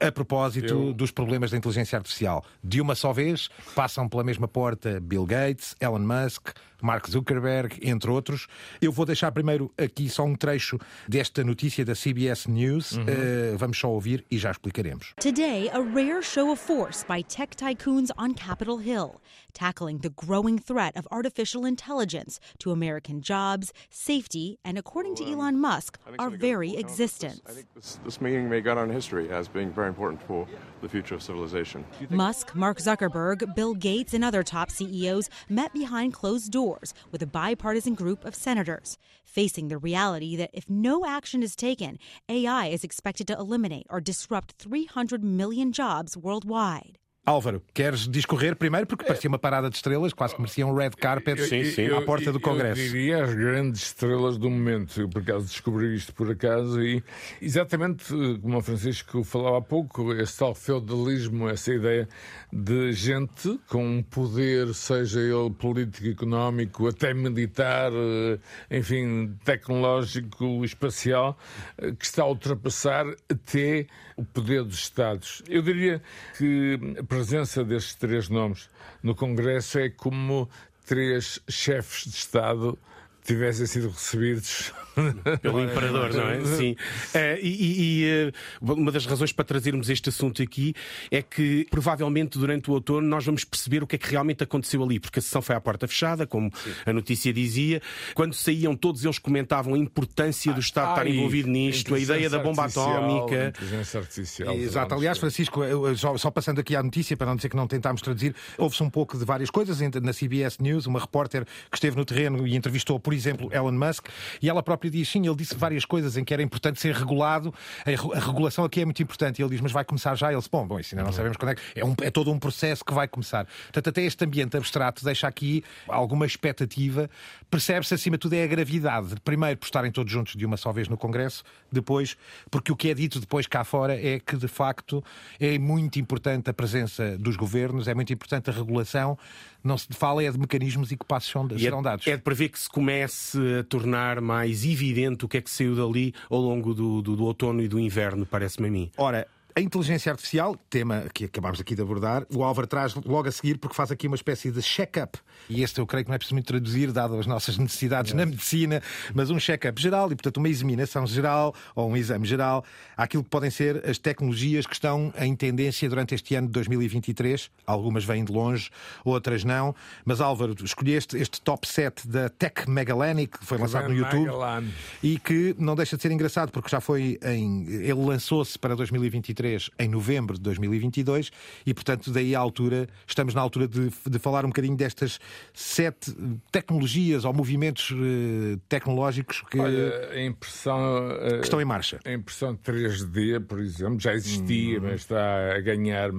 a propósito Eu- dos problemas da inteligência artificial. De uma só vez, passam pela mesma porta Bill Gates, Elon Musk, Mark Zuckerberg, entre outros. Eu vou deixar primeiro aqui só um trecho desta notícia da CBS News. Eh, vamos só ouvir e já explicaremos. Today, a rare show of force by tech tycoons on Capitol Hill, tackling the growing threat of artificial intelligence to American jobs, safety, and according to Elon Musk, our very existence. This, this meeting may go in history as being very important for the future of civilization. Musk, Mark Zuckerberg, Bill Gates, and other top CEOs met behind closed doors with a bipartisan group of senators, facing the reality that if no action is taken, AI is expected to eliminate or disrupt 300 million jobs worldwide. Álvaro, queres discorrer primeiro? Porque parecia uma parada de estrelas, quase que merecia um red carpet Eu- sim, sim, eu- à porta do eu Congresso. diria as grandes estrelas do momento. Eu, por acaso, descobri isto por acaso e exatamente eh, como o Francisco falava há pouco, esse tal feudalismo, essa ideia de gente com um poder, seja ele político, económico, até militar, eh, enfim, tecnológico, espacial, eh, que está a ultrapassar até o poder dos Estados. Eu diria que presença destes três nomes no Congresso é como três chefes de Estado tivessem sido recebidos Pelo imperador, não é? Sim. Eh, e e, eh, uma das razões para trazermos este assunto aqui é que provavelmente durante o outono nós vamos perceber o que é que realmente aconteceu ali, porque a sessão foi à porta fechada, como a notícia dizia. Quando saíam, todos eles comentavam a importância do Estado estar Ai, envolvido nisto, a ideia da bomba atómica. Inteligência artificial. Exato. Aliás, Francisco, só, só passando aqui à notícia, para não dizer que não tentámos traduzir, houve-se um pouco de várias coisas. Na CBS News, uma repórter que esteve no terreno e entrevistou, por exemplo, Elon Musk, e ela própria diz, sim, ele disse várias coisas em que era importante ser regulado, a, re- a regulação aqui é muito importante. E ele diz, mas vai começar já? Ele disse, bom, bom isso ainda não sabemos quando é que... É, um- é todo um processo que vai começar. Portanto, até este ambiente abstrato deixa aqui alguma expectativa. Percebe-se, acima de tudo, é a gravidade. Primeiro, por estarem todos juntos de uma só vez no Congresso, depois, porque o que é dito depois cá fora é que, de facto, é muito importante a presença dos governos, é muito importante a regulação. Não se fala é de mecanismos e que passos são- E serão é, dados. é de prever que se comece a tornar mais evidente o que é que saiu dali ao longo do, do- do outono e do inverno, parece-me a mim. Ora, a inteligência artificial, tema que acabámos aqui de abordar, o Álvaro traz logo a seguir porque faz aqui uma espécie de check-up. E este eu creio que não é preciso muito traduzir, dado as nossas necessidades na medicina, mas um check-up geral e, portanto, uma examinação geral ou um exame geral àquilo que podem ser as tecnologias que estão em tendência durante este ano de 2023. Algumas vêm de longe, outras não. Mas, Álvaro, escolheste este top 7 da Tech Megalani, que foi lançado no YouTube. Magellan. E que não deixa de ser engraçado, porque já foi em. Ele lançou-se para 2023 em novembro de 2022 e, portanto, daí à altura, estamos na altura de, de falar um bocadinho destas sete tecnologias ou movimentos eh, tecnológicos que, Olha, a impressão. eh, que estão em marcha. A impressão 3D, por exemplo, já existia, mas está a ganhar,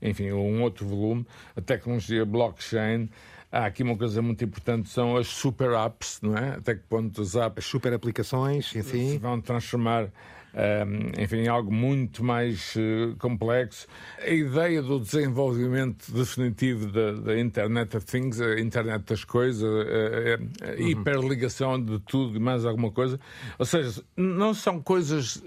enfim, um outro volume. A tecnologia blockchain. Há aqui uma coisa muito importante, são as super apps, não é? Até que ponto os apps As super aplicações, se enfim. vão transformar enfim, em algo muito mais eh, complexo. A ideia do desenvolvimento definitivo da, da Internet of Things, a Internet das coisas, a, a- a hiperligação de tudo e mais alguma coisa. Ou seja, não são coisas,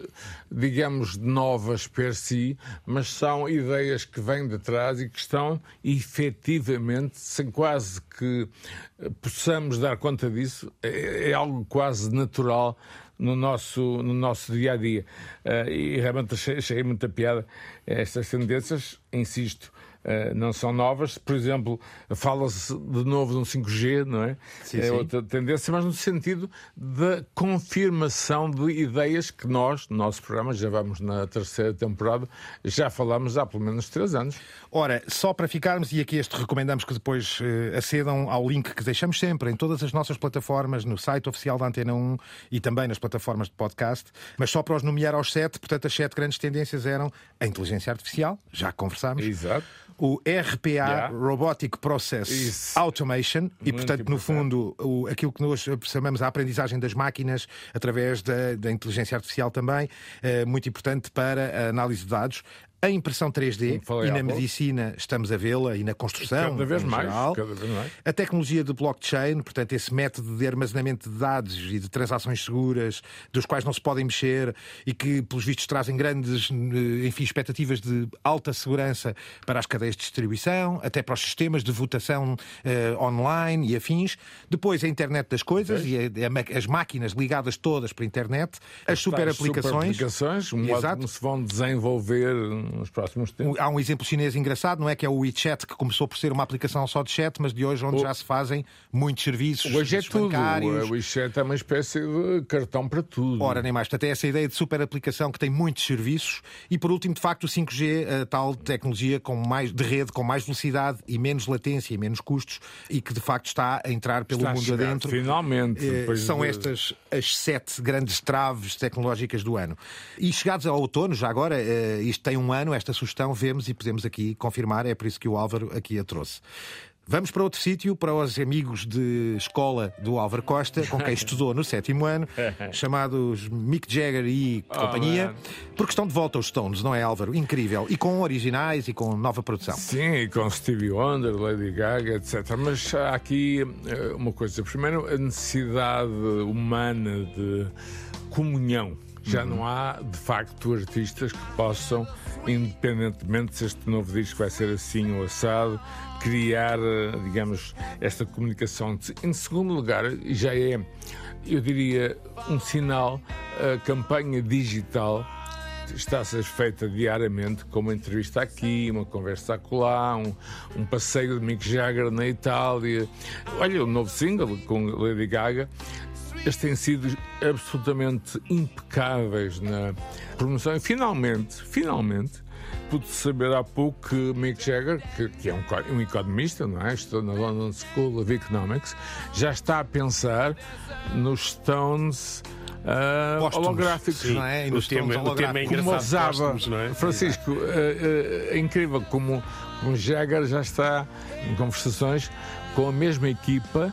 digamos, novas per si, mas são ideias que vêm de trás e que estão efetivamente, sem quase que possamos dar conta disso, é, é algo quase natural no nosso, no nosso dia a dia. Eh, e realmente achei, achei muita piada estas tendências, insisto. Eh, não são novas, por exemplo, fala-se de novo de um 5G, não é? Sim, é sim. outra tendência, mas no sentido da confirmação de ideias que nós, no nosso programa, já vamos na terceira temporada, já falamos há pelo menos três anos. Ora, só para ficarmos, e aqui este recomendamos que depois eh, acedam ao link que deixamos sempre em todas as nossas plataformas, no site oficial da Antena 1 e também nas plataformas de podcast, mas só para os nomear aos sete, portanto, as sete grandes tendências eram a inteligência artificial, já conversámos. Exato. O RPA, Yeah. Robotic Process Isso. Automation, e Muito portanto, no fundo, o, aquilo que nós chamamos a aprendizagem das máquinas através da, da inteligência artificial também, eh, muito importante para a análise de dados. A impressão 3D Como falei e na medicina estamos a vê-la e na construção. Cada vez mais, geral. cada vez mais. A tecnologia de blockchain, portanto, esse método de armazenamento de dados e de transações seguras, dos quais não se podem mexer e que, pelos vistos, trazem grandes enfim, expectativas de alta segurança para as cadeias de distribuição, até para os sistemas de votação eh, online e afins. Depois, a internet das coisas e a- a as máquinas ligadas todas para a internet, as super As aplicações. super-aplicações, um modo como se vão desenvolver nos próximos tempos. Há um exemplo chinês engraçado, não é? Que é o WeChat, que começou por ser uma aplicação só de chat, mas de hoje onde O- já se fazem muitos serviços Hoje é tudo. bancários. O WeChat é uma espécie de cartão para tudo. Ora, nem mais. Portanto, é essa ideia de super aplicação que tem muitos serviços. E, por último, de facto, o 5G, a tal tecnologia com mais, de rede com mais velocidade e menos latência e menos custos e que, de facto, está a entrar pelo Está mundo adentro. finalmente, Eh, São de- estas as sete grandes traves tecnológicas do ano. E chegados ao outono, já agora, eh, isto tem um ano, esta sugestão, vemos e podemos aqui confirmar, é por isso que o Álvaro aqui a trouxe. Vamos para outro sítio, para os amigos de escola do Álvaro Costa, com quem estudou no sétimo ano, chamados Mick Jagger e Oh, companhia, man. porque estão de volta aos Stones, não é, Álvaro? Incrível. E com originais e com nova produção. Sim, e com Stevie Wonder, Lady Gaga, etc. Mas há aqui eh, uma coisa. Primeiro, a necessidade humana de comunhão. Já Uhum. não há, de facto, artistas que possam, independentemente se este novo disco vai ser assim ou assado, criar, eh, digamos, esta comunicação. Em segundo lugar, já é, eu diria, um sinal, a campanha digital está a ser feita diariamente, com uma entrevista aqui, uma conversa acolá, um, um passeio de Mick Jagger na Itália. Olha, o novo single com Lady Gaga. Estes têm sido absolutamente impecáveis na promoção e finalmente, finalmente, pude saber há pouco que Mick Jagger, que, que é um, um economista, não é? Estou na London School of Economics, já está a pensar nos Stones ah, Póstumos, holográficos. sim, não é? E nos tema- o tema é holográficos. Como engraçado, ousava, póstumos, não é? Francisco, é, é- é incrível como o Jagger já está em conversações com a mesma equipa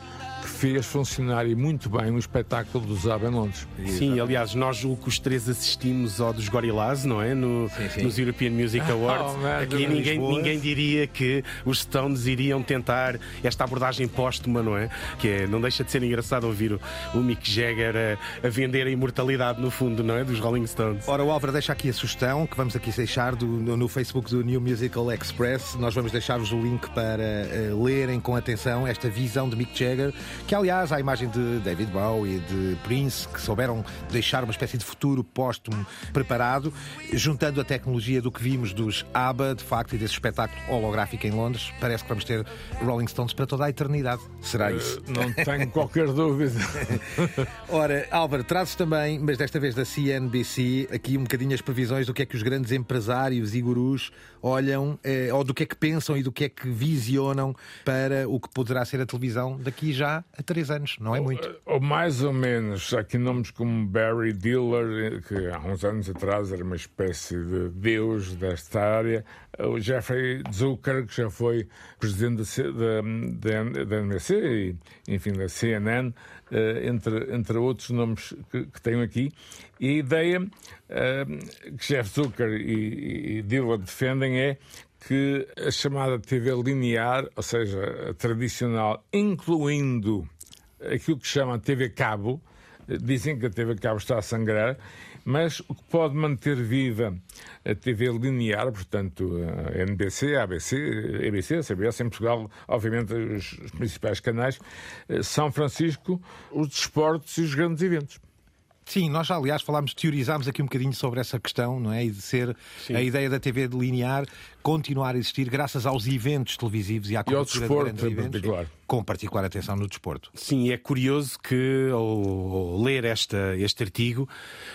fez funcionar e muito bem o espetáculo do Zab em Londres. Sim, aliás, nós julgo que os três assistimos ao dos Gorillaz, não é? No, sim. Nos European Music Awards. Oh, Aqui ninguém, ninguém diria que os Stones iriam tentar esta abordagem póstuma, não é? Que é, não deixa de ser engraçado ouvir o, o Mick Jagger a, a vender a imortalidade, no fundo, não é? Dos Rolling Stones. Ora, o Álvaro deixa aqui a sugestão que vamos aqui deixar do- no, no Facebook do New Musical Express. Nós vamos deixar-vos o link para eh, lerem com atenção esta visão de Mick Jagger, que aliás há a imagem de David Bowie e de Prince, que souberam deixar uma espécie de futuro póstumo preparado, juntando a tecnologia do que vimos dos ABBA, de facto, e desse espetáculo holográfico em Londres. Parece que vamos ter Rolling Stones para toda a eternidade. Será isso? Eh, Não tenho qualquer dúvida. Ora, Álvaro, trazes também, mas desta vez da CNBC, aqui um bocadinho as previsões do que é que os grandes empresários e gurus olham, eh, ou do que é que pensam e do que é que visionam para o que poderá ser a televisão daqui já a três anos. Não é muito. Ou mais ou menos, aqui nomes como Barry Diller, que há uns anos atrás era uma espécie de deus desta área, o Jeffrey Zucker, que já foi presidente da, da, NBC e, enfim, da CNN, eh, entre, entre outros nomes que, que tenho aqui. E a ideia eh, que Jeff Zucker e, e defendem é que a chamada TV linear, ou seja, a tradicional, incluindo aquilo que chamam TV Cabo, eh, dizem que a TV Cabo está a sangrar, mas o que pode manter viva a TV linear, portanto, a NBC, a ABC, a ABC, a CBS, em Portugal, obviamente, os, os principais canais, eh, São Francisco, os desportos e os grandes eventos. Sim, nós já, aliás, falámos, teorizámos aqui um bocadinho sobre essa questão, não é? E de ser Sim. a ideia da TV de linear continuar a existir graças aos eventos televisivos e à E ao cobertura de desporto, grandes em eventos, particular. com particular atenção no desporto. Sim, é curioso que ao, ler esta, este artigo,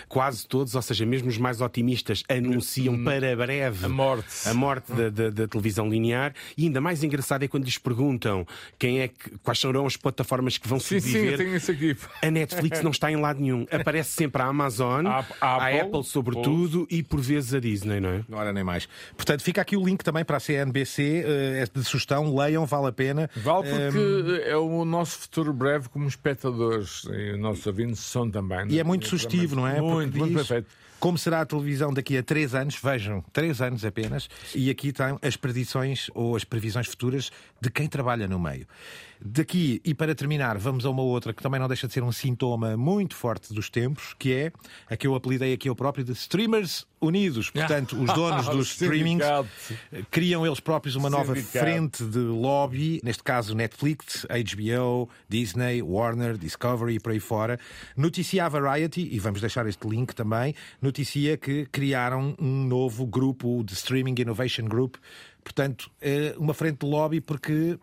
quase todos, ou seja, mesmo os mais otimistas, anunciam para breve A morte. a morte da, da- da televisão linear. E ainda mais engraçado é quando lhes perguntam quem é que, quais serão as plataformas que vão Sim, sim, eu sobreviver. tenho isso aqui. A Netflix não está em lado nenhum. Aparece sempre a Amazon, A- a, a Apple, Apple, sobretudo, e por vezes a Disney, não é? Ora, nem mais. Portanto, fica aqui o link também para a CNBC, eh, é de sugestão, leiam, vale a pena. Vale Eh, porque é o nosso futuro breve como espectadores e os nossos ouvintes são também. E é muito sugestivo, não é? Muito, Porque muito diz perfeito. Como será a televisão daqui a três anos? Vejam, três anos apenas. E aqui estão as predições ou as previsões futuras de quem trabalha no meio. Daqui, e para terminar, vamos a uma outra que também não deixa de ser um sintoma muito forte dos tempos, que é a que eu apelidei aqui eu próprio de Streamers Unidos. Portanto, os donos O dos streamings criam eles próprios uma nova frente de lobby, neste caso Netflix, HBO, Disney, Warner, Discovery e por aí fora. Noticia a Variety, e vamos deixar este link também, noticia que criaram um novo grupo de Streaming Innovation Group. Portanto, é uma frente de lobby porque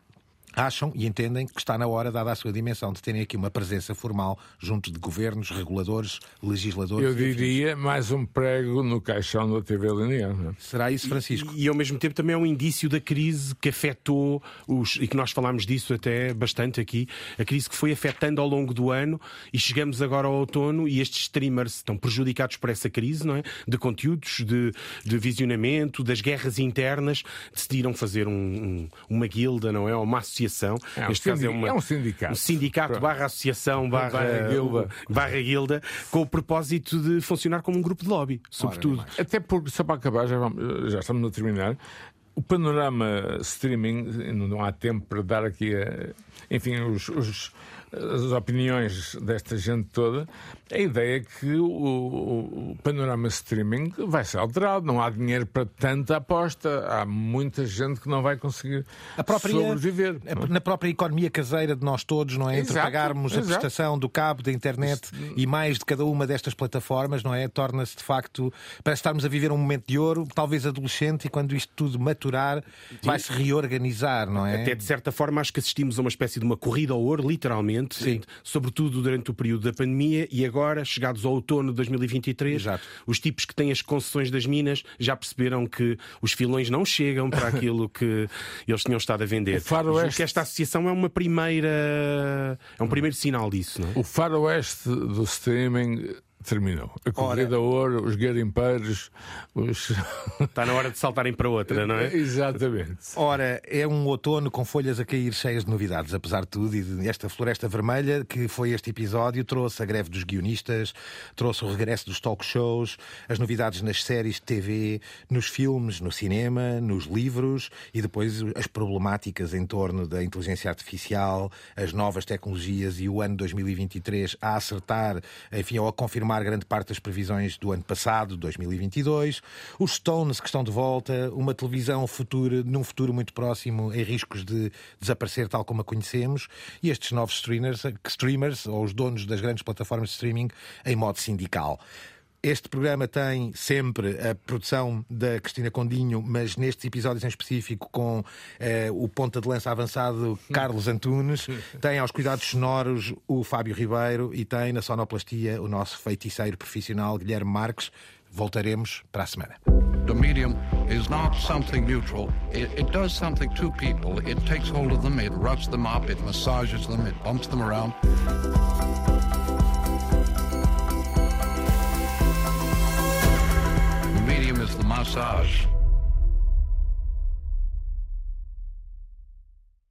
acham e entendem que está na hora, dada a sua dimensão, de terem aqui uma presença formal junto de governos, reguladores, legisladores. Eu diria mais um prego no caixão da TV linear. Não? é? Será isso, Francisco? E, e, ao mesmo tempo também é um indício da crise que afetou os. e que nós falámos disso até bastante aqui, a crise que foi afetando ao longo do ano e chegamos agora ao outono e estes streamers estão prejudicados por essa crise, não é? De conteúdos, de, de visionamento, das guerras internas, decidiram fazer um, um, uma guilda, não é? Uma associação. É um, Neste caso é, uma, é um sindicato. Um sindicato Pronto. barra associação barra, barra, guilda. barra guilda, com o propósito de funcionar como um grupo de lobby, sobretudo. Ora, Até porque, só para acabar, já, vamos, já estamos a terminar. O panorama streaming, não há tempo para dar aqui, a, enfim, os, os as opiniões desta gente toda, a ideia é que o, o, panorama streaming vai ser alterado. Não há dinheiro para tanta aposta. Há muita gente que não vai conseguir a própria, sobreviver. A, na própria economia caseira de nós todos, não é? Entre exato, pagarmos exato. a prestação do cabo, da internet Isso... e mais de cada uma destas plataformas, não é? Torna-se de facto. Parece estarmos a viver um momento de ouro, talvez adolescente, e quando isto tudo maturar, vai-se reorganizar, não é? Até de certa forma, acho que assistimos a uma espécie de uma corrida ao ouro, literalmente Sim. sobretudo durante o período da pandemia, e agora, chegados ao outono de 2023, Exato. os tipos que têm as concessões das minas já perceberam que os filões não chegam para aquilo que eles tinham estado a vender. O faroeste... que esta associação é uma primeira. é um primeiro sinal disso. Não é? O faroeste do streaming terminou. A corrida Ora... ouro, os garimpeiros, os. Está na hora de saltarem para outra, não é? Exatamente. Ora, é um outono com folhas a cair cheias de novidades, apesar de tudo, e esta floresta vermelha que foi este episódio trouxe a greve dos guionistas, trouxe o regresso dos talk shows, as novidades nas séries de TV, nos filmes, no cinema, nos livros e depois as problemáticas em torno da inteligência artificial, as novas tecnologias e o ano 2023 a acertar, enfim, ou a confirmar confirmar grande parte das previsões do ano passado, 2022. Os Stones que estão de volta, uma televisão futura, num futuro muito próximo, em riscos de desaparecer tal como a conhecemos, e estes novos streamers, streamers ou os donos das grandes plataformas de streaming em modo sindical. Este programa tem sempre a produção da Cristina Condinho, mas nestes episódios em específico com eh, o ponta de lança avançado Carlos Antunes. Tem aos cuidados sonoros o Fábio Ribeiro e tem na sonoplastia o nosso feiticeiro profissional Guilherme Marques. Voltaremos para a semana. The medium is not something neutral. It, it does something to people. It takes hold of them, it roughs them up, it massages them, it bumps them around. Massage.